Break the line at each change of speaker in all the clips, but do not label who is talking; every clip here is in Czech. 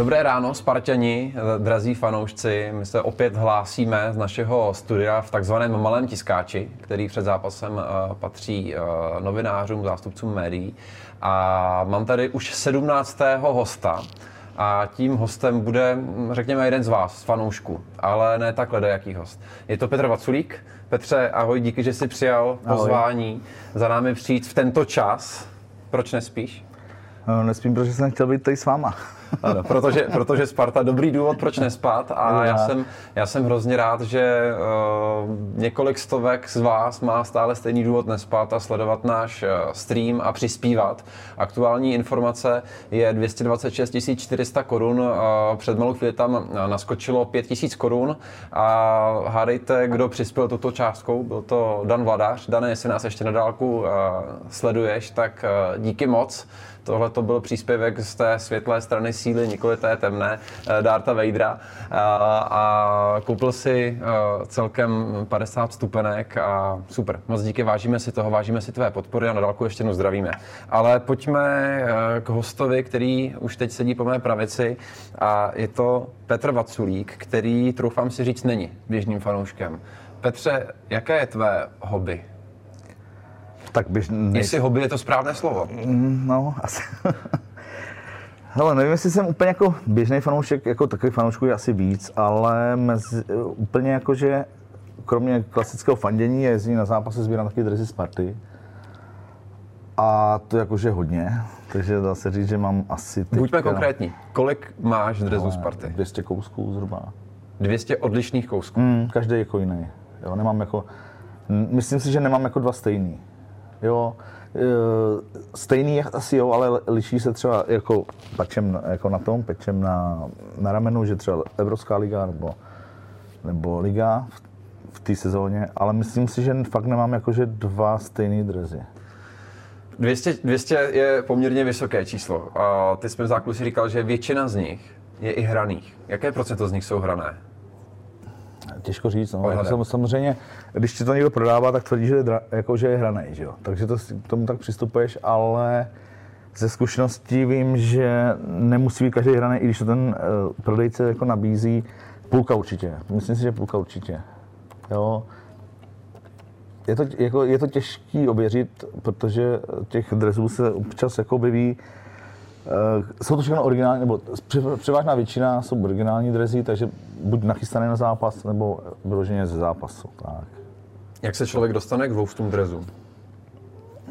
Dobré ráno, Spartani, drazí fanoušci. My se opět hlásíme z našeho studia v takzvaném malém tiskáči, který před zápasem uh, patří uh, novinářům, zástupcům médií. A mám tady už 17. hosta. A tím hostem bude, řekněme, jeden z vás, z fanoušků, ale ne takhle jaký host. Je to Petr Vaculík. Petře, ahoj, díky, že jsi přijal pozvání ahoj. za námi přijít v tento čas. Proč nespíš?
No, nespím, protože jsem chtěl být tady s váma.
Ano, protože, protože Sparta dobrý důvod, proč nespat a já jsem, já jsem hrozně rád, že uh, několik stovek z vás má stále stejný důvod nespat a sledovat náš uh, stream a přispívat. Aktuální informace je 226 400 korun, uh, před malou chvíli tam naskočilo 5 000 korun a hádejte, kdo přispěl tuto částkou, byl to Dan Vladář. Dane, jestli nás ještě na dálku uh, sleduješ, tak uh, díky moc. Tohle to byl příspěvek z té světlé strany síly, nikoli té temné, eh, Darta Vadera. A, a koupil si eh, celkem 50 stupenek a super. Moc díky, vážíme si toho, vážíme si tvé podpory a nadálku ještě jednou zdravíme. Ale pojďme eh, k hostovi, který už teď sedí po mé pravici a je to Petr Vaculík, který, troufám si říct, není běžným fanouškem. Petře, jaké je tvé hobby?
tak běž...
Jestli hobby je to správné slovo.
Mm, no, asi. Hele, nevím, jestli jsem úplně jako běžný fanoušek, jako takový fanoušků je asi víc, ale mezi, úplně jako, že kromě klasického fandění jezdí na zápasy, sbírám taky dresy Sparty. A to jakože hodně, takže dá se říct, že mám asi...
Teďka, Buďme konkrétní. Kolik máš dresů Sparty?
200 kousků zhruba.
200 odlišných kousků?
Mm, každý jako jiný. Jo, nemám jako... Myslím si, že nemám jako dva stejný jo, e, stejný asi jo, ale liší se třeba jako pačem jako na tom, pečem na, na ramenu, že třeba Evropská liga nebo, nebo liga v, v té sezóně, ale myslím si, že fakt nemám jakože dva stejný drezy.
200, 200 je poměrně vysoké číslo. A ty jsme v zákulisí říkal, že většina z nich je i hraných. Jaké procento z nich jsou hrané?
Těžko říct, no. Jsem, samozřejmě, když ti to někdo prodává, tak tvrdí, že je, dra, jako, že je hraný, že jo. Takže to, k tomu tak přistupuješ, ale ze zkušeností vím, že nemusí být každý hraný, i když to ten uh, prodejce jako nabízí. Půlka určitě. Myslím si, že půlka určitě. Jo. Je to, jako, je to těžký ověřit, protože těch dresů se občas jako objeví jsou to všechno originální, nebo převážná většina jsou originální dresy, takže buď nachystané na zápas, nebo vyloženě ze zápasu. Tak.
Jak se člověk dostane k dvoustům drezu?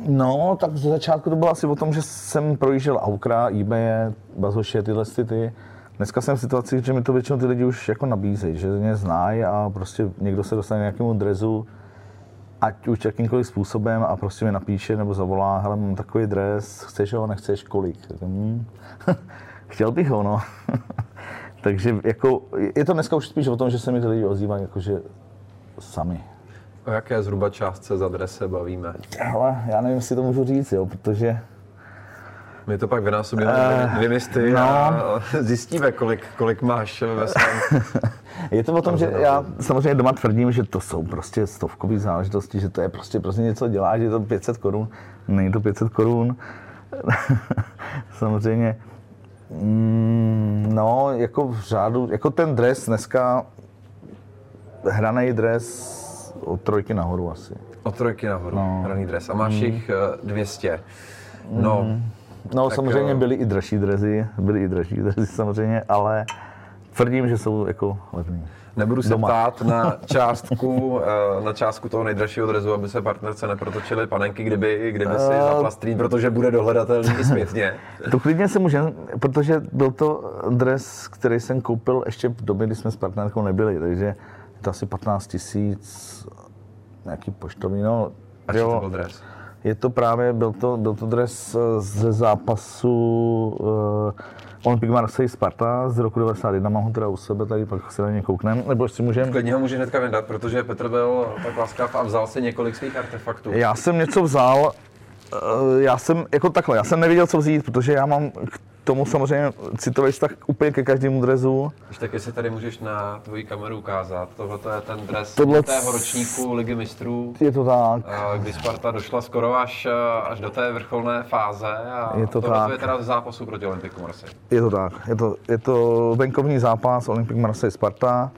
No, tak ze začátku to bylo asi o tom, že jsem projížděl Aukra, eBay, Bazoše, tyhle ty. Dneska jsem v situaci, že mi to většinou ty lidi už jako nabízejí, že mě znají a prostě někdo se dostane k nějakému drezu, ať už jakýmkoliv způsobem a prostě mi napíše nebo zavolá, hele, mám takový dres, chceš ho, nechceš, kolik? Hmm. Chtěl bych ho, no. Takže jako, je to dneska už spíš o tom, že se mi ty lidi ozývají jakože sami.
O jaké zhruba částce za dres se bavíme?
Ale já nevím, jestli to můžu říct, jo, protože
my to pak vynásobíme uh, dvě misty no. a zjistíme, kolik, kolik máš ve svém.
je to o tom, že já samozřejmě doma tvrdím, že to jsou prostě stovkové záležitosti, že to je prostě prostě něco dělá, že je to 500 korun. Není to 500 korun. samozřejmě. Mm, no, jako v řádu, jako ten dres dneska, hraný dres od trojky nahoru asi.
Od trojky nahoru, no. hraný dres. A máš mm. jich 200. No, mm.
No tak samozřejmě byly i dražší drezy, byly i dražší drezy samozřejmě, ale tvrdím, že jsou jako levný.
Nebudu se Doma. ptát na částku, eh, na částku toho nejdražšího drezu, aby se partnerce neprotočily panenky, kdyby, kdyby si uh, zaplastrý, protože bude dohledatelný i zpětně.
To klidně se může, protože byl to dres, který jsem koupil ještě v době, kdy jsme s partnerkou nebyli, takže to asi 15 tisíc, nějaký poštovní, no.
A jo, to byl dres?
Je to právě, byl to, byl to dres eh, ze zápasu uh, Olympic Marseille Sparta z roku 91, mám ho teda u sebe, tady pak se na ně koukneme, nebo si můžeme...
Klidně ho může hnedka vyndat, protože Petr byl tak láskav a vzal si několik svých artefaktů.
Já jsem něco vzal, já jsem, jako takhle, já jsem nevěděl, co vzít, protože já mám k tomu samozřejmě citový vztah úplně ke každému drezu.
Když tak jestli tady můžeš na tvoji kameru ukázat, tohle je ten dres Tohle... tého ročníku Ligy mistrů.
Je to tak.
Kdy Sparta došla skoro až, až do té vrcholné fáze a
je to tak.
je teda z zápasu proti Olympiku Marseille.
Je to tak. Je to, je to venkovní zápas Olympik Marseille Sparta.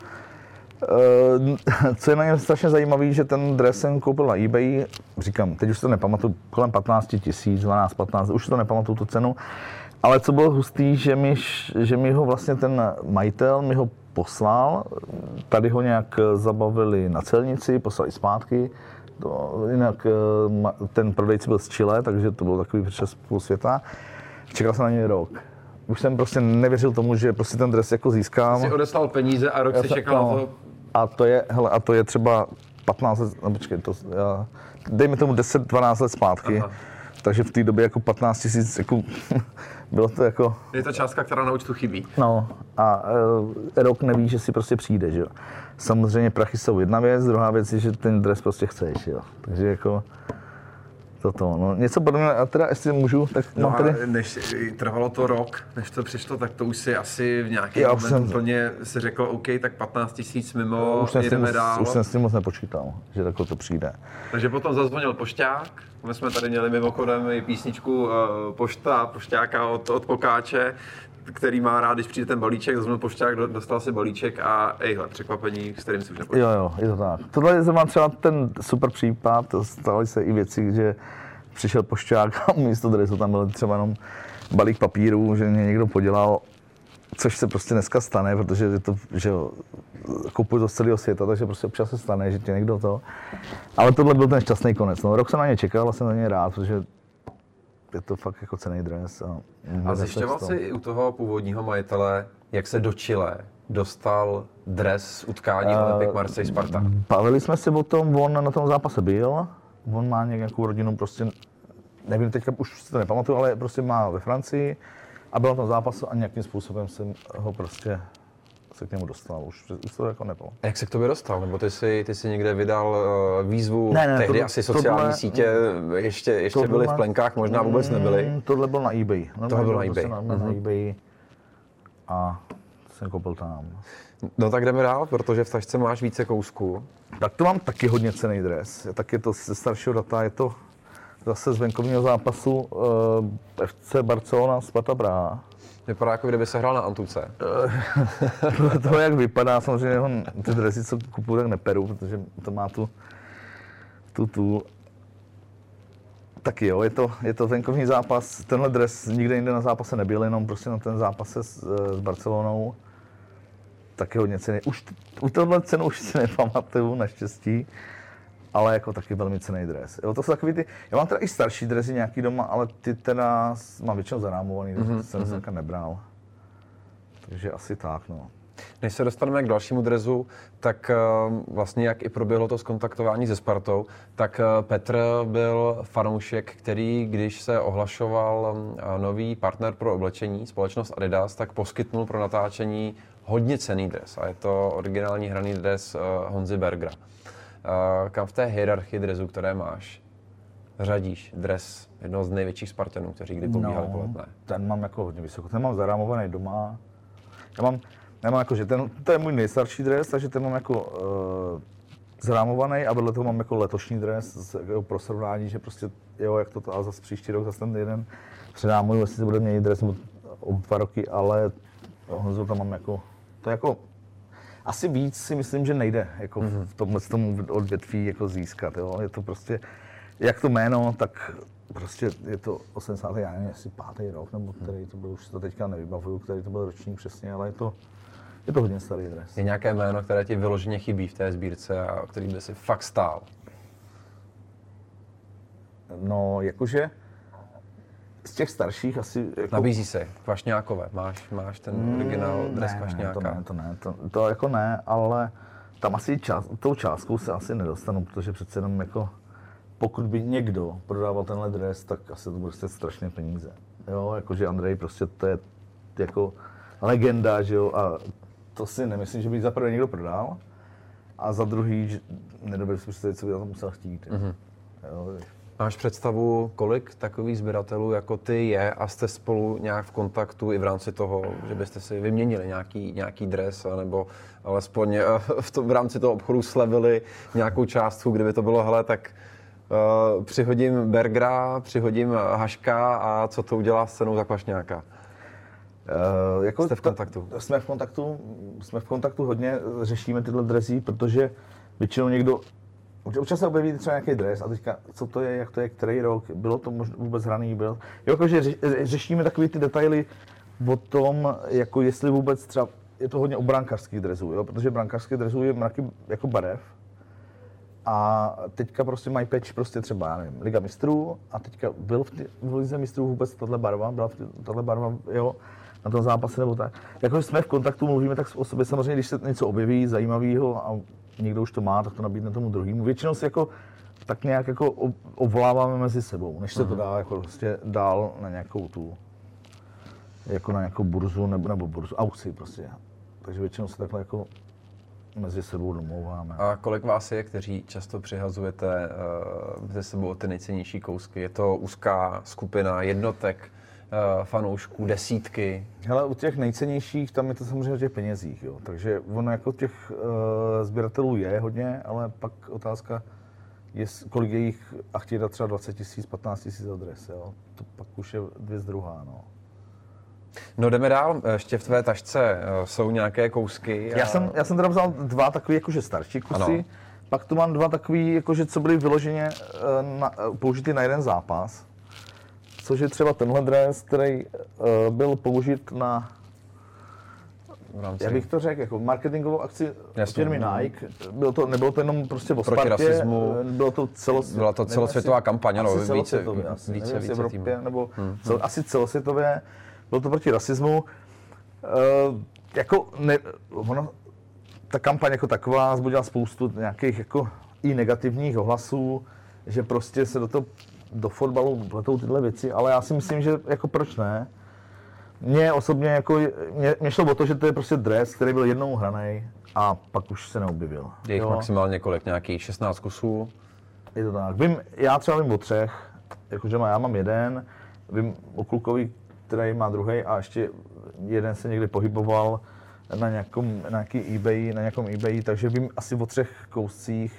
Eh, co je na něm strašně zajímavé, že ten dres jsem koupil na eBay, říkám, teď už to nepamatuju, kolem 15 tisíc, 12, 15, už to nepamatuju tu cenu, ale co bylo hustý, že mi, že mi ho vlastně ten majitel mi ho poslal, tady ho nějak zabavili na celnici, poslali zpátky, to, jinak eh, ten prodejce byl z Chile, takže to bylo takový přes půl světa. Čekal jsem na něj rok. Už jsem prostě nevěřil tomu, že prostě ten dres jako získám.
Jsi odeslal peníze a rok si čekal no, na to
a to je, hele, a to je třeba 15 let, no počkej, to, já, dejme tomu 10-12 let zpátky. Aha. Takže v té době jako 15 tisíc, jako, bylo to jako...
Je to částka, která na účtu chybí.
No a e, rok neví, že si prostě přijde, že jo. Samozřejmě prachy jsou jedna věc, druhá věc je, že ten dres prostě chceš, jo. Takže jako toto. No, něco podobného, a teda jestli můžu, tak
no mám tady... než trvalo to rok, než to přišlo, tak to už si asi v nějaký Já moment jsem... úplně si řekl, OK, tak 15 tisíc mimo, no, už jsem jdeme
moc,
dál.
Už jsem s tím moc nepočítal, že takhle to přijde.
Takže potom zazvonil pošťák, my jsme tady měli mimochodem i písničku uh, Pošta, pošťáka od, od Pokáče, který má rád, když přijde ten balíček, zazvonil pošťák, dostal si balíček a ejhle, překvapení, s kterým si už.
Jo, jo, je to tak. Tohle je zrovna třeba ten super případ, staly se i věci, že přišel pošťák a místo dresu tam byl třeba jenom balík papírů, že mě někdo podělal, což se prostě dneska stane, protože je to, že jo, kupuju to z celého světa, takže prostě občas se stane, že tě někdo to. Ale tohle byl ten šťastný konec. No, rok jsem na ně čekal a jsem na ně rád, protože je to fakt jako cený dres. A,
a zjišťoval jsi i u toho původního majitele, jak se do Chile dostal dres z utkání uh, Olympic Marseille Sparta?
Bavili jsme se o tom, on na tom zápase byl, on má nějakou rodinu, prostě, nevím, teďka už si to nepamatuju, ale prostě má ve Francii a byl na tom zápasu a nějakým způsobem jsem ho prostě se k němu dostal, už, už to jako nepamatuju.
Jak se k tobě dostal? Nebo ty jsi, ty jsi někde vydal uh, výzvu, ne, ne, tehdy tohle, asi sociální tohle, sítě ještě, ještě byly v plenkách, možná vůbec mm, nebyly?
Tohle byl na eBay.
Tohle byl na eBay.
Na, na, mm-hmm. eBay a jsem koupil tam.
No tak jdeme dál, protože v tašce máš více kousků.
Tak to mám taky hodně cený dres. Tak je to ze staršího data, je to zase z venkovního zápasu uh, eh, FC Barcelona Sparta Praha.
Vypadá jako kdyby se hrál na Antuce.
Podle toho, jak vypadá, samozřejmě on, ty dresy, co kupuju, tak neperu, protože to má tu, tu, tu tak jo, je to, je to venkovní zápas. Tenhle dres nikde jinde na zápase nebyl, jenom prostě na ten zápas s, s Barcelonou taky hodně ceny. Už u tohle cenu už si nepamatuju, naštěstí, ale jako taky velmi cený dres. Jo, to jsou takový ty, já mám teda i starší dresy nějaký doma, ale ty teda mám většinou zarámovaný, mm-hmm. jsem se mm-hmm. nebral. Takže asi tak, no.
Než se dostaneme k dalšímu drezu, tak uh, vlastně jak i proběhlo to skontaktování se Spartou, tak uh, Petr byl fanoušek, který, když se ohlašoval uh, nový partner pro oblečení, společnost Adidas, tak poskytnul pro natáčení hodně cený dres a je to originální hraný dres Honzy Bergera. Kam v té hierarchii dresu, které máš, řadíš dres jednoho z největších Spartanů, kteří kdy pobíhali no, po letné?
Ten mám jako hodně vysoko, ten mám zarámovaný doma. Já mám, já mám jako, že ten, to je můj nejstarší dres, takže ten mám jako uh, zrámovaný a vedle toho mám jako letošní dres jako pro srovnání, že prostě jo, jak to, a zase příští rok zase ten jeden předámuju, jestli se bude měnit dres o dva roky, ale Honzu tam mám jako to jako asi víc si myslím, že nejde jako mm-hmm. v tomhle tomu odvětví jako získat. Jo. Je to prostě, jak to jméno, tak prostě je to 80. já nevím, jestli pátý rok, nebo který to byl, už to teďka nevybavuju, který to byl ročník přesně, ale je to, je to hodně starý dres.
Je nějaké jméno, které ti vyloženě chybí v té sbírce a který by si fakt stál?
No, jakože z těch starších asi...
Jako... Nabízí se, Kvašňákové. Máš, máš ten mm, originál dres
ne,
Kvašňáka?
Ne, to ne, to ne, to, to jako ne, ale tam asi čas, tou částkou se asi nedostanu, protože přece jenom jako pokud by někdo prodával tenhle dres, tak asi to bude stát strašně peníze. Jo, jakože Andrej prostě to je jako legenda, že jo, a to si nemyslím, že by za prvé někdo prodal, a za druhý, že nedovedu si představit, co by to musel chtít. Mm-hmm.
Jo. Máš představu, kolik takových sběratelů jako ty je a jste spolu nějak v kontaktu i v rámci toho, že byste si vyměnili nějaký, nějaký dres, nebo alespoň eh, v, to, v rámci toho obchodu slevili nějakou částku, kdyby to bylo, hele, tak uh, přihodím Bergera, přihodím Haška a co to udělá s cenou za kvašňáka?
Uh, jako Jste v kontaktu? Ta, jsme v kontaktu, jsme v kontaktu hodně, řešíme tyhle dresy, protože většinou někdo Občas se objeví třeba nějaký dres a teďka, co to je, jak to je, který rok, bylo to možná vůbec hraný, byl. Jo, jakože řešíme takové ty detaily o tom, jako jestli vůbec třeba, je to hodně o brankářských dresů, jo, protože brankářských dresů je mraky jako barev. A teďka prostě mají peč prostě třeba, já nevím, Liga mistrů a teďka byl v, tý, v Lize mistrů vůbec tahle barva, byla tahle barva, jo, na tom zápase nebo tak. Jako jsme v kontaktu, mluvíme tak o sobě, samozřejmě, když se něco objeví zajímavého a někdo už to má, tak to nabídne tomu druhému. Většinou si jako tak nějak jako ovláváme mezi sebou, než se to dá jako prostě dál na nějakou tu, jako na nějakou burzu nebo, nebo burzu, aukci prostě. Takže většinou se takhle jako mezi sebou domlouváme.
A kolik vás je, kteří často přihazujete uh, ze sebou ty nejcennější kousky? Je to úzká skupina jednotek? Uh, fanoušků, desítky.
Hele, u těch nejcennějších, tam je to samozřejmě o těch penězích, jo. Takže ono jako těch uh, sběratelů je hodně, ale pak otázka je, kolik je jich a chtějí dát třeba 20 tisíc, 15 tisíc adres, jo. To pak už je věc druhá, no.
No jdeme dál, ještě v tvé tašce uh, jsou nějaké kousky.
A... Já, jsem, já jsem teda vzal dva takové jakože starší kusy, ano. pak tu mám dva takové, jakože co byly vyloženě na, použity na jeden zápas což je třeba tenhle dres, který uh, byl použit na v rámci... Já bych to řekl, jako marketingovou akci Jasně, firmy. Nike. Bylo to, nebylo to jenom prostě o Proti Spartě, rasismu. Eh, bylo to celos...
Byla to celosvětová kampaň, ano,
více, celosvětově, asi, více, nevím, více Evropě, nebo hmm. cel, asi celosvětově. Bylo to proti rasismu. Uh, jako ne, ono, ta kampaň jako taková zbudila spoustu nějakých jako i negativních ohlasů, že prostě se do toho do fotbalu pletou tyhle věci, ale já si myslím, že jako proč ne. Mně osobně jako, mě, mě šlo o to, že to je prostě dres, který byl jednou hraný a pak už se neobjevil.
Je jich maximálně kolik, nějakých 16 kusů?
Je to tak. Vím, já třeba vím o třech, jakože má, já mám jeden, vím o klukovi, který má druhý a ještě jeden se někdy pohyboval na nějakom, na nějaký eBay, na nějakom eBay, takže vím asi o třech kouscích,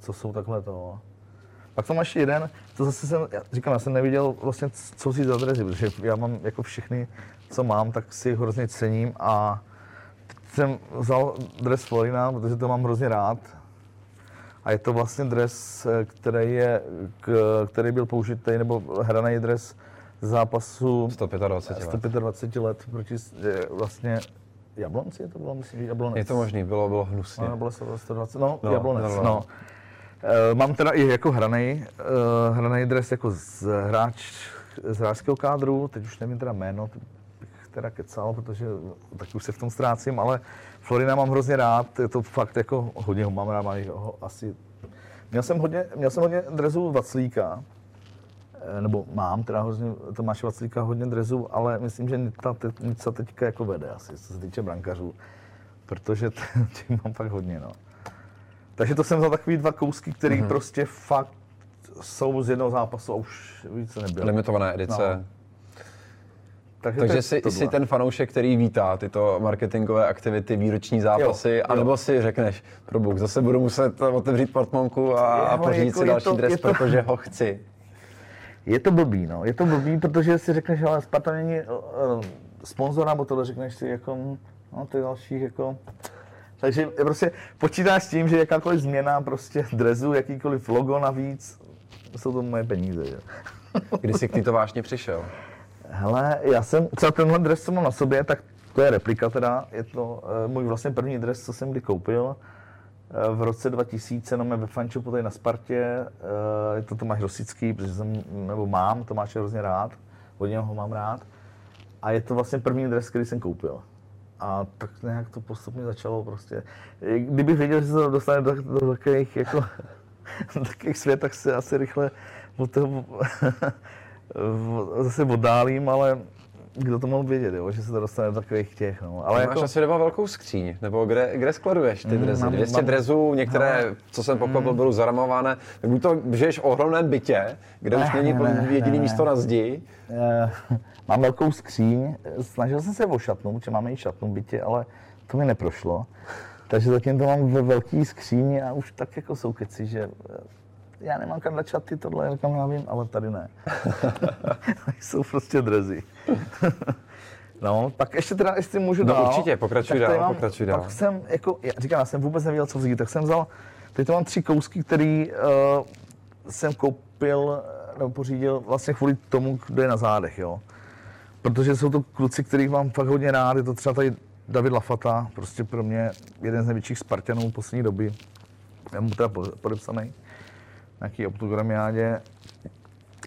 co jsou takhle to. Pak tam ještě jeden, to zase jsem, já říkám, já jsem neviděl vlastně, co si za dresy, protože já mám jako všechny, co mám, tak si hrozně cením a jsem vzal dres Florina, protože to mám hrozně rád. A je to vlastně dres, který, je, který byl použitý, nebo hraný dres zápasu
125 let.
125 let proti vlastně Jablonci, to bylo, myslím, Jablonec.
Je to možný, bylo, bylo hnusně.
No, bylo 120, no, no Jablonec, no. no. Uh, mám teda i jako hraný, uh, hraný dres jako z, hráč, z hráčského kádru, teď už nevím teda jméno, bych teda kecal, protože tak už se v tom ztrácím, ale Florina mám hrozně rád, je to fakt jako hodně ho mám rád, mám ho asi... Měl jsem hodně, měl jsem hodně drezů Vaclíka, eh, nebo mám teda hrozně, Tomáše Vaclíka hodně drezů, ale myslím, že ta Nica teďka jako vede asi, co se týče brankařů, protože těch mám fakt hodně, no. Takže to jsem za takový dva kousky, které mm-hmm. prostě fakt jsou z jednoho zápasu a už více nebyly.
Limitované edice. No. Takže, Takže jsi, jsi ten fanoušek, který vítá tyto marketingové aktivity, výroční zápasy, jo, anebo jo. si řekneš, pro Bůh, zase budu muset otevřít portmonku a, a pořídit jako si další to, dres, to, protože ho chci.
Je to blbý, no. Je to blbý, protože si řekneš, ale Sparta není uh, sponzor, nebo tohle řekneš si jako, no ty další jako takže prostě počítáš s tím, že jakákoliv změna prostě drezu, jakýkoliv logo navíc, jsou to moje peníze. Že?
Kdy jsi k této vášně přišel?
Hele, já jsem, třeba tenhle dres, co mám na sobě, tak to je replika teda, je to uh, můj vlastně první dres, co jsem kdy koupil. Uh, v roce 2000 no, ve fanshopu tady na Spartě, uh, je to Tomáš Rosický, protože jsem, nebo mám, Tomáš je hrozně rád, hodně ho mám rád. A je to vlastně první dres, který jsem koupil. A tak nějak to postupně začalo prostě. Kdybych věděl, že se to dostane do, do takových jako takových svět, tak se asi rychle od toho zase oddálím, ale kdo to mohl vědět, jo? že se to dostane do takových těch. No. Ale
Máš jako... asi doma velkou skříň, nebo kde, kde skladuješ ty mm, drezy? Mám, 200 mám, drezů, některé, no, co jsem pochopil, mm. byly zaramované. Tak to žiješ v ohromném bytě, kde ne, už není ne, jediný ne, místo ne. na zdi.
Uh, mám velkou skříň, snažil jsem se o šatnu, protože máme i šatnu v bytě, ale to mi neprošlo. Takže zatím to mám ve velký skříni a už tak jako jsou keci, že eh, já nemám šaty, tohle, kam já vím, ale tady ne. jsou prostě drezy. no, pak ještě teda, jestli můžu
no,
dál.
určitě, pokračuj dál, mám, pokračuj dál.
Pak jsem, jako, já říkám, já jsem vůbec nevěděl, co vzít, tak jsem vzal, teď to mám tři kousky, který uh, jsem koupil, nebo pořídil vlastně kvůli tomu, kdo je na zádech, jo. Protože jsou to kluci, kterých mám fakt hodně rád, je to třeba tady David Lafata, prostě pro mě jeden z největších Spartanů poslední doby. Já mu teda podepsaný nějaký optogramiádě.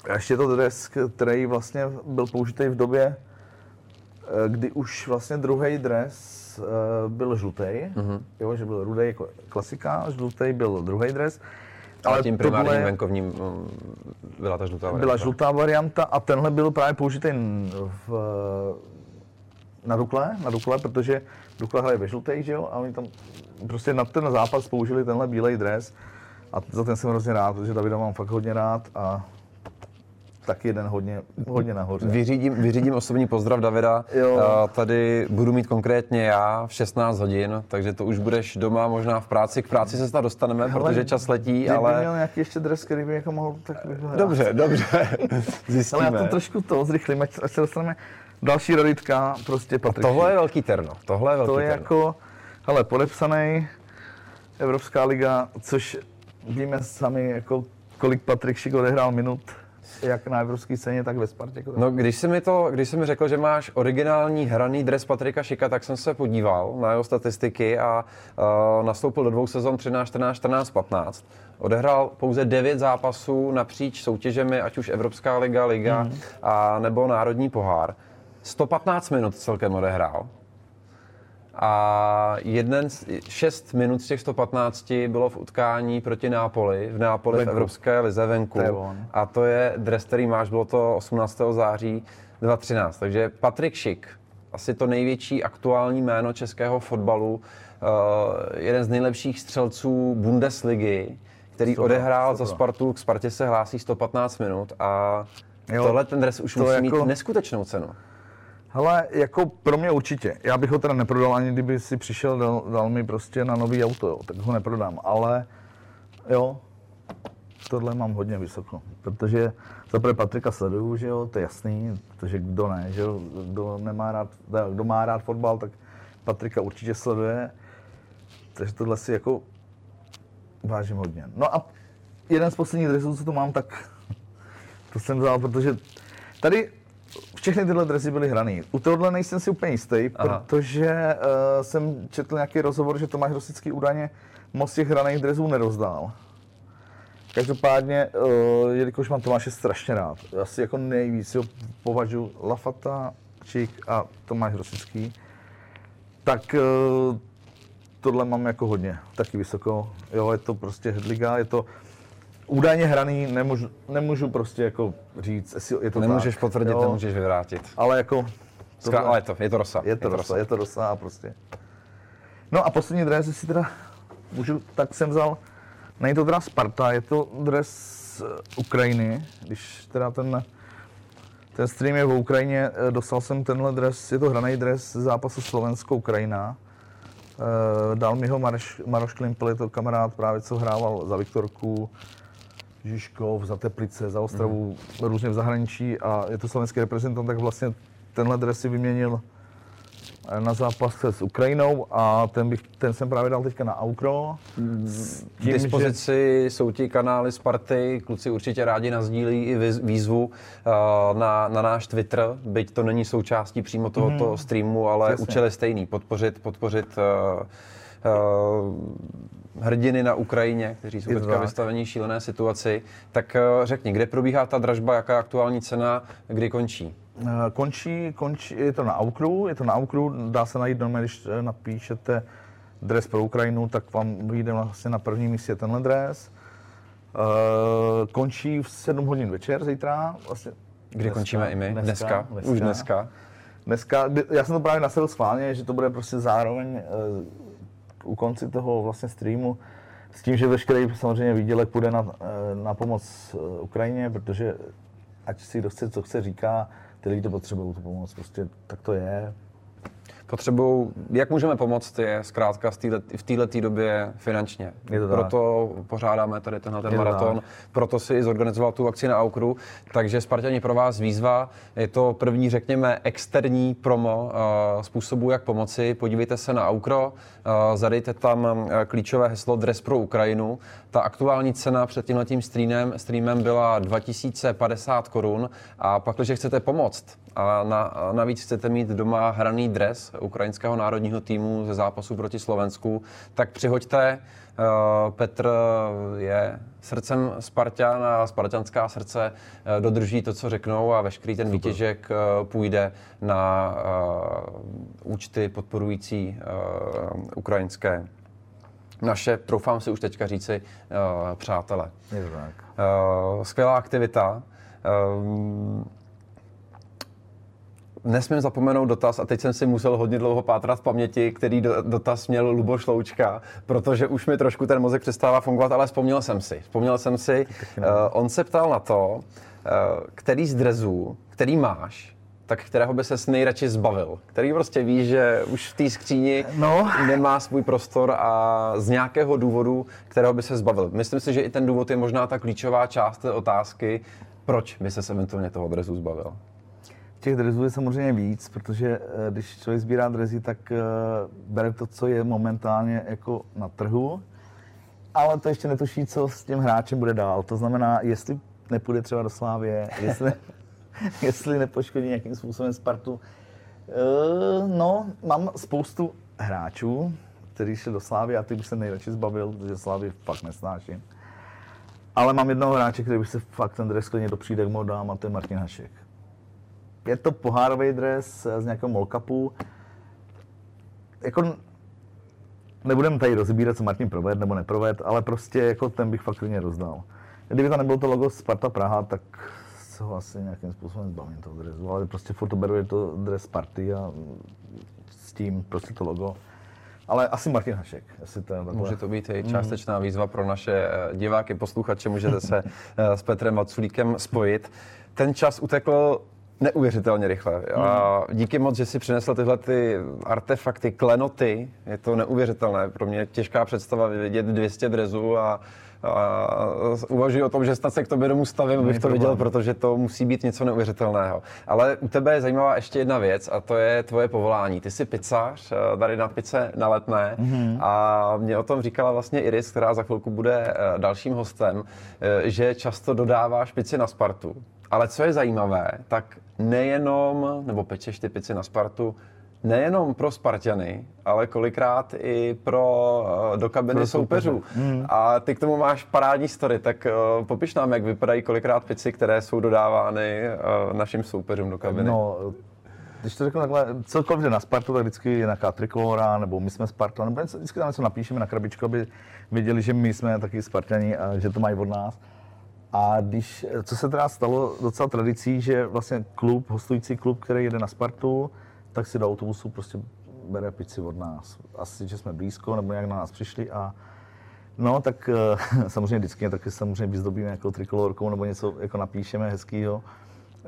A ještě to dres, který vlastně byl použitý v době, eh, kdy už vlastně druhý dres eh, byl žlutý, mm-hmm. jo, že byl rudý jako klasika, žlutý byl druhý dres.
Ale tím primárním tohle, venkovním mm, byla ta žlutá varianta.
Byla žlutá varianta a tenhle byl právě použitý v, na Dukle, na Dukle, protože Dukle hraje ve žlutý, že jo, a oni tam prostě na ten zápas použili tenhle bílej dres a za ten jsem hrozně rád, protože Davida mám fakt hodně rád a taky jeden hodně, hodně nahoře.
Vyřídím, vyřídím osobní pozdrav Davida. Jo. Tady budu mít konkrétně já v 16 hodin, takže to už budeš doma, možná v práci. K práci se snad dostaneme, ale protože čas letí, ale...
měl nějaký ještě dres, který by jako mohl, tak
ho Dobře, dobře, zjistíme.
Ale já to trošku to zrychlím, ať, ať se dostaneme. Další raditka, prostě Patrik.
A tohle je velký terno, tohle je velký
To je terno. jako, hele, podepsaný Evropská liga, což víme sami, jako kolik Patrik Šik odehrál minut, jak na evropské scéně, tak ve Spartě. Jako
no, když jsi mi to, když jsi mi řekl, že máš originální hraný dres Patrika Šika, tak jsem se podíval na jeho statistiky a uh, nastoupil do dvou sezon 13, 14, 14, 15. Odehrál pouze 9 zápasů napříč soutěžemi, ať už Evropská liga, liga mm. a nebo Národní pohár. 115 minut celkem odehrál a jeden, šest minut z těch 115 bylo v utkání proti Nápoli, v Nápoli venku. v Evropské lize venku. To a to je dres, který máš, bylo to 18. září 2013. Takže Patrik Šik, asi to největší aktuální jméno českého fotbalu, uh, jeden z nejlepších střelců Bundesligy, který odehrál za Spartu, k Spartě se hlásí 115 minut a jo, tohle ten dres už musí jako... mít neskutečnou cenu.
Hele, jako pro mě určitě. Já bych ho teda neprodal, ani kdyby si přišel, dal, dal mi prostě na nový auto, jo, tak ho neprodám. Ale jo, tohle mám hodně vysoko, protože za prvé Patrika sleduju, že jo, to je jasný, protože kdo ne, že jo, kdo, nemá rád, kdo má rád fotbal, tak Patrika určitě sleduje, takže tohle si jako vážím hodně. No a jeden z posledních dresů, co tu mám, tak to jsem vzal, protože tady všechny tyhle dresy byly hraný. U tohohle nejsem si úplně jistý, Aha. protože uh, jsem četl nějaký rozhovor, že Tomáš Rosický údajně moc těch hraných dresů nerozdál. Každopádně, uh, jelikož mám Tomáše strašně rád, asi jako nejvíc ho považuji Lafata, Čík a Tomáš Rosický, tak uh, tohle mám jako hodně, taky vysoko. Jo, je to prostě hedliga, je to údajně hraný, nemůžu, nemůžu prostě jako říct, jestli je to
Nemůžeš tak, potvrdit, jo, nemůžeš vyvrátit.
Ale jako...
Tohle, ale je to, je to rosa.
Je to, je to rosa, rosa, je to rosa a prostě. No a poslední dres, si teda můžu, tak jsem vzal, není to teda Sparta, je to dres Ukrajiny, když teda ten, ten stream je v Ukrajině, eh, dostal jsem tenhle dres, je to hraný dres zápasu Slovensko-Ukrajina. Eh, dal mi ho Maroš, Maroš Klimpel, je to kamarád právě, co hrával za Viktorku, Žižkov, za Teplice, za Ostravu, mm. různě v zahraničí a je to slovenský reprezentant, tak vlastně tenhle dres si vyměnil eh, na zápas s Ukrajinou a ten, bych, ten jsem právě dal teďka na Aukro.
K dispozici že... jsou ti kanály Sparty, kluci určitě rádi nazdílí i výzvu uh, na, na náš Twitter, byť to není součástí přímo tohoto mm. streamu, ale Jasně. účel je stejný, podpořit, podpořit uh, uh, hrdiny na Ukrajině, kteří jsou teďka vystavení šílené situaci. Tak uh, řekni, kde probíhá ta dražba, jaká je aktuální cena, kdy končí?
Uh, končí, končí, je to na Aukru, je to na Aukru, dá se najít doma, když napíšete dres pro Ukrajinu, tak vám vyjde vlastně na první místě tenhle dres. Uh, končí v 7 hodin večer zítra. Vlastně
Kdy dneska, končíme i my? Dneska, dneska, dneska. už dneska.
dneska, já jsem to právě nasadil schválně, že to bude prostě zároveň u konci toho vlastně streamu, s tím, že veškerý samozřejmě výdělek půjde na, na pomoc Ukrajině, protože ať si kdo co chce, říká, ty lidi to potřebují, tu pomoc, prostě tak to je
potřebují, jak můžeme pomoct, je zkrátka v této době finančně.
Je to
proto tak. pořádáme tady tenhle ten maraton, tak. proto si zorganizoval tu akci na Aukru. Takže Spartani pro vás výzva, je to první, řekněme, externí promo uh, způsobu, jak pomoci. Podívejte se na Aukro, uh, zadejte tam uh, klíčové heslo Dress pro Ukrajinu. Ta aktuální cena před tímhletím streamem, streamem byla 2050 korun a pak, když chcete pomoct a, na, a navíc chcete mít doma hraný dres ukrajinského národního týmu ze zápasu proti Slovensku, tak přihoďte. Uh, Petr je srdcem Spartan a spartanská srdce uh, dodrží to, co řeknou a veškerý ten Super. výtěžek uh, půjde na účty podporující ukrajinské naše, troufám si už teďka říci, přátelé.
Je to tak.
Skvělá aktivita. Nesmím zapomenout dotaz, a teď jsem si musel hodně dlouho pátrat v paměti, který do, dotaz měl Luboš Loučka, protože už mi trošku ten mozek přestává fungovat, ale vzpomněl jsem si. Vzpomněl jsem si, uh, on se ptal na to, uh, který z drezů, který máš, tak kterého by ses nejradši zbavil? Který prostě ví, že už v té skříni no. nemá svůj prostor a z nějakého důvodu, kterého by se zbavil. Myslím si, že i ten důvod je možná ta klíčová část té otázky, proč by se eventuálně toho drezu zbavil
těch drezů je samozřejmě víc, protože eh, když člověk sbírá drezy, tak eh, bere to, co je momentálně jako na trhu, ale to ještě netuší, co s tím hráčem bude dál. To znamená, jestli nepůjde třeba do Slávě, jestli, jestli nepoškodí nějakým způsobem Spartu. Uh, no, mám spoustu hráčů, kteří šli do Slávy a ty bych se nejradši zbavil, protože Slávy fakt nesnáším. Ale mám jednoho hráče, který bych se fakt ten dres klidně do přídek dám a to je Martin Hašek je to pohárový dres z nějakého molkapu. Jako nebudeme tady rozbírat, co Martin proved nebo neproved, ale prostě jako ten bych fakt klidně rozdal. Kdyby tam nebylo to logo Sparta Praha, tak se ho asi nějakým způsobem zbavím toho dresu, ale prostě furt to beru, je to dres Sparty a s tím prostě to logo. Ale asi Martin Hašek. Jestli to
takhle. Může to být i částečná výzva pro naše eh, diváky, posluchače, můžete se eh, s Petrem Maculíkem spojit. Ten čas utekl neuvěřitelně rychle. A hmm. díky moc, že si přinesl tyhle ty artefakty, klenoty, je to neuvěřitelné. Pro mě je těžká představa vidět 200 drezů a, a uvažuji o tom, že snad se k tobě domů stavím, abych to viděl, protože to musí být něco neuvěřitelného. Ale u tebe je zajímavá ještě jedna věc a to je tvoje povolání. Ty jsi pizzař, eh, tady na pice na letné mm-hmm. a mě o tom říkala vlastně Iris, která za chvilku bude eh, dalším hostem, eh, že často dodáváš pici na Spartu. Ale co je zajímavé, tak nejenom, nebo pečeš ty pici na Spartu, nejenom pro Spartany, ale kolikrát i pro uh, do kabiny pro soupeřů. Hmm. A ty k tomu máš parádní story, tak uh, popiš nám, jak vypadají kolikrát pici, které jsou dodávány uh, našim soupeřům do kabiny.
No, když to řeknu takhle, cokoliv jde na Spartu, tak vždycky je nějaká trikolora, nebo my jsme Sparta, nebo vždycky tam něco napíšeme na krabičku, aby věděli, že my jsme taky Spartani a že to mají od nás. A když, co se teda stalo docela tradicí, že vlastně klub, hostující klub, který jede na Spartu, tak si do autobusu prostě bere pici od nás. Asi, že jsme blízko, nebo nějak na nás přišli a No, tak samozřejmě vždycky taky samozřejmě vyzdobíme jako trikolorkou nebo něco jako napíšeme hezkýho.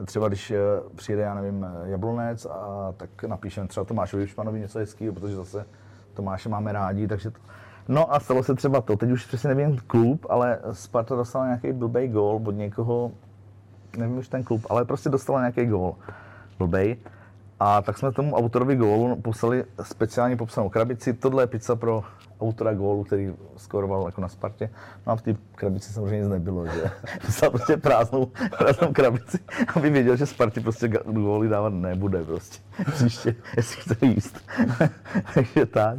Třeba když eh, přijede, já nevím, Jablonec, a tak napíšeme třeba Tomášovi Španovi něco hezkýho, protože zase Tomáše máme rádi, takže to, No a stalo se třeba to, teď už přesně nevím klub, ale Sparta dostala nějaký blbej gól od někoho, nevím už ten klub, ale prostě dostala nějaký gól blbej. A tak jsme tomu autorovi gólu poslali speciálně popsanou krabici. Tohle je pizza pro autora gólu, který skoroval jako na Spartě. No a v té krabici samozřejmě nic nebylo, že? Dostal prostě prázdnou, prázdnou krabici, aby věděl, že Spartě prostě góly dávat nebude prostě. Příště, jestli chce jíst. Takže tak.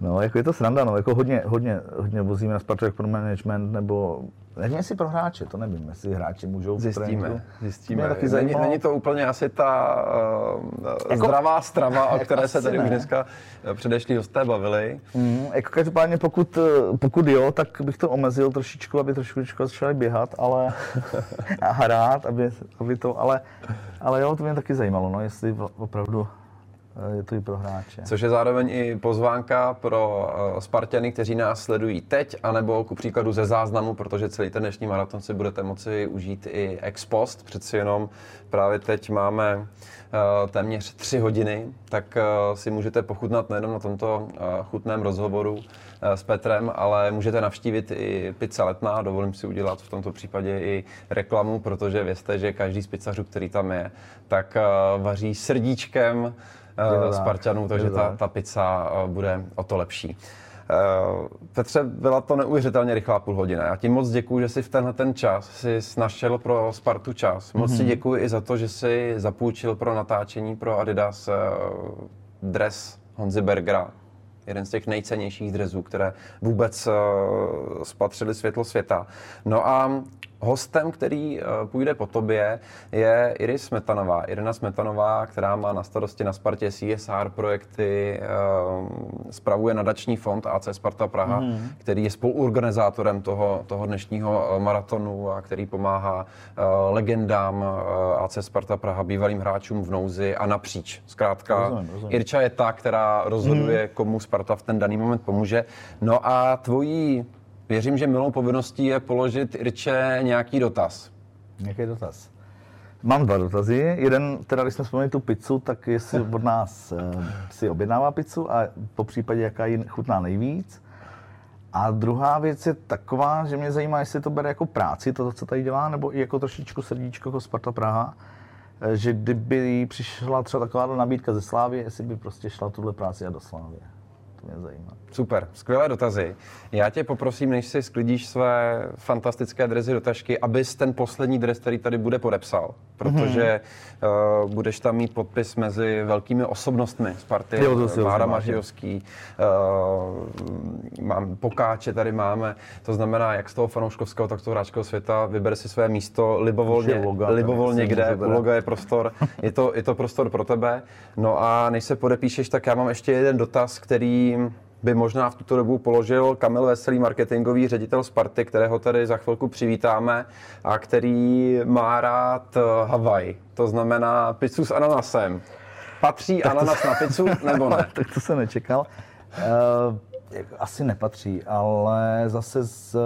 No, jako je to sranda, no, jako hodně, hodně, hodně vozíme na Spartu jak pro management, nebo nevím, jestli pro hráče, to nevím, jestli hráči můžou.
Zjistíme, zjistíme. Taky není, není, to úplně asi ta uh, jako, zdravá strava, o které se tady už dneska eh, předešlí hosté bavili.
Mm, jako každopádně pokud, eh, pokud jo, tak bych to omezil trošičku, aby trošičku začali běhat, ale a hrát, aby, aby to, ale, ale jo, to mě taky zajímalo, no, jestli opravdu je to i pro hráče.
Což je zároveň i pozvánka pro Spartany, kteří nás sledují teď, anebo ku příkladu ze záznamu, protože celý ten dnešní maraton si budete moci užít i ex post. Přeci jenom právě teď máme téměř tři hodiny, tak si můžete pochutnat nejenom na tomto chutném rozhovoru s Petrem, ale můžete navštívit i pizza letná. Dovolím si udělat v tomto případě i reklamu, protože vězte, že každý z pizzařů, který tam je, tak vaří srdíčkem Spartanů, takže ta, ta pizza bude o to lepší. Petře, byla to neuvěřitelně rychlá půl hodina. Já ti moc děkuji, že jsi v tenhle ten čas si našel pro Spartu čas. Moc mm-hmm. si děkuji i za to, že jsi zapůjčil pro natáčení pro Adidas dres Honzi Bergera, jeden z těch nejcennějších drezů, které vůbec spatřili světlo světa. No a Hostem, který eh, půjde po tobě, je Iris Smetanová. Irina Smetanová, která má na starosti na Spartě CSR projekty, eh, spravuje nadační fond AC Sparta Praha, mm. který je spoluorganizátorem toho, toho dnešního eh, maratonu a který pomáhá legendám AC Sparta Praha, bývalým hráčům v nouzi a napříč. Zkrátka, rozumím, rozumím. Irča je ta, která rozhoduje, mm. komu Sparta v ten daný moment pomůže. No a tvojí Věřím, že milou povinností je položit Irče nějaký dotaz.
Nějaký dotaz. Mám dva dotazy. Jeden, teda když jsme vzpomněli tu pizzu, tak jestli od nás eh, si objednává pizzu a po případě jaká jí chutná nejvíc. A druhá věc je taková, že mě zajímá, jestli to bere jako práci, to, co tady dělá, nebo i jako trošičku srdíčko jako Sparta Praha, eh, že kdyby přišla třeba taková nabídka ze Slávy, jestli by prostě šla tuhle práci a do Slávy. To mě zajímá.
Super, skvělé dotazy. Já tě poprosím, než si sklidíš své fantastické drezy do tašky, abys ten poslední dres, který tady bude, podepsal. Protože mm-hmm. uh, budeš tam mít podpis mezi velkými osobnostmi Sparty. Mára Matějovský, uh, mám, Pokáče tady máme. To znamená, jak z toho fanouškovského, tak z toho hráčského světa, vyber si své místo libovolně, loga, libovolně kde, u loga je prostor. Je to, je to prostor pro tebe. No a než se podepíšeš, tak já mám ještě jeden dotaz, který by možná v tuto dobu položil Kamil Veselý, marketingový ředitel Sparty, kterého tady za chvilku přivítáme a který má rád eh, Havaj, to znamená pizzu s ananasem. Patří tak ananas to... na pizzu nebo ne?
tak to jsem nečekal. Uh, asi nepatří, ale zase z,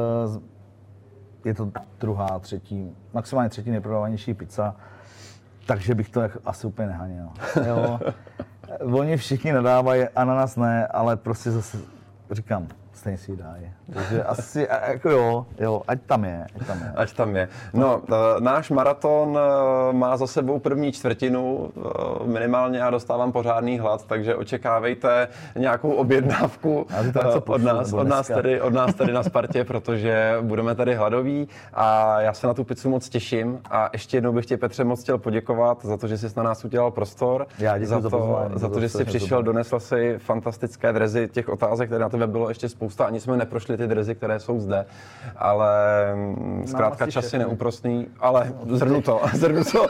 je to druhá, třetí, maximálně třetí nejprodávanější pizza, takže bych to asi úplně nehanil. Jo. Oni všichni nadávají, ananas ne, ale prostě zase říkám, stejně si ji dají. Takže asi, jako jo, jo, ať tam je, ať tam je.
Ať tam je. No, náš maraton e, má za sebou první čtvrtinu, e, minimálně já dostávám pořádný hlad, takže očekávejte nějakou objednávku od nás, od nás, tady, od nás tady na Spartě, protože budeme tady hladoví a já se na tu pizzu moc těším a ještě jednou bych tě Petře moc chtěl poděkovat za to, že jsi na nás udělal prostor,
já
za to,
za,
za to, že jsi přišel, donesl si fantastické drezy těch otázek, které na tebe bylo ještě spousta spousta, ani jsme neprošli ty dresy, které jsou zde, ale mm, zkrátka čas je neúprostný, ale zhrnu to, zhrnu to.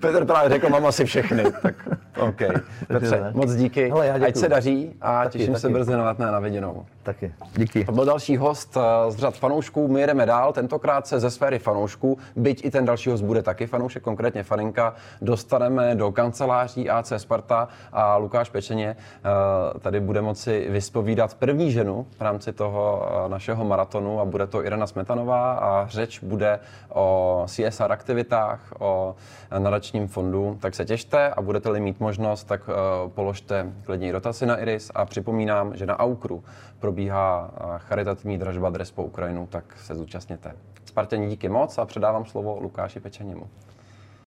Petr právě řekl, mám asi všechny, tak OK. Petře, moc díky, Hele, ať se daří a taky, těším taky. se brzy na letné na viděnou.
Taky, díky.
To byl další host eh, z řad fanoušků, my jedeme dál, tentokrát se ze sféry fanoušků, byť i ten další host bude taky fanoušek, konkrétně faninka, dostaneme do kanceláří AC Sparta a Lukáš Pečeně eh, tady bude moci vyspovídat první ženu, v rámci toho eh, našeho maratonu a bude to Irena Smetanová a řeč bude o CSR aktivitách, o nadačním fondu, tak se těšte a budete-li mít možnost, tak eh, položte klidně dotazy na Iris a připomínám, že na Aukru probíhá eh, charitativní dražba Dres po Ukrajinu, tak se zúčastněte. Spartění díky moc a předávám slovo Lukáši Pečeněmu.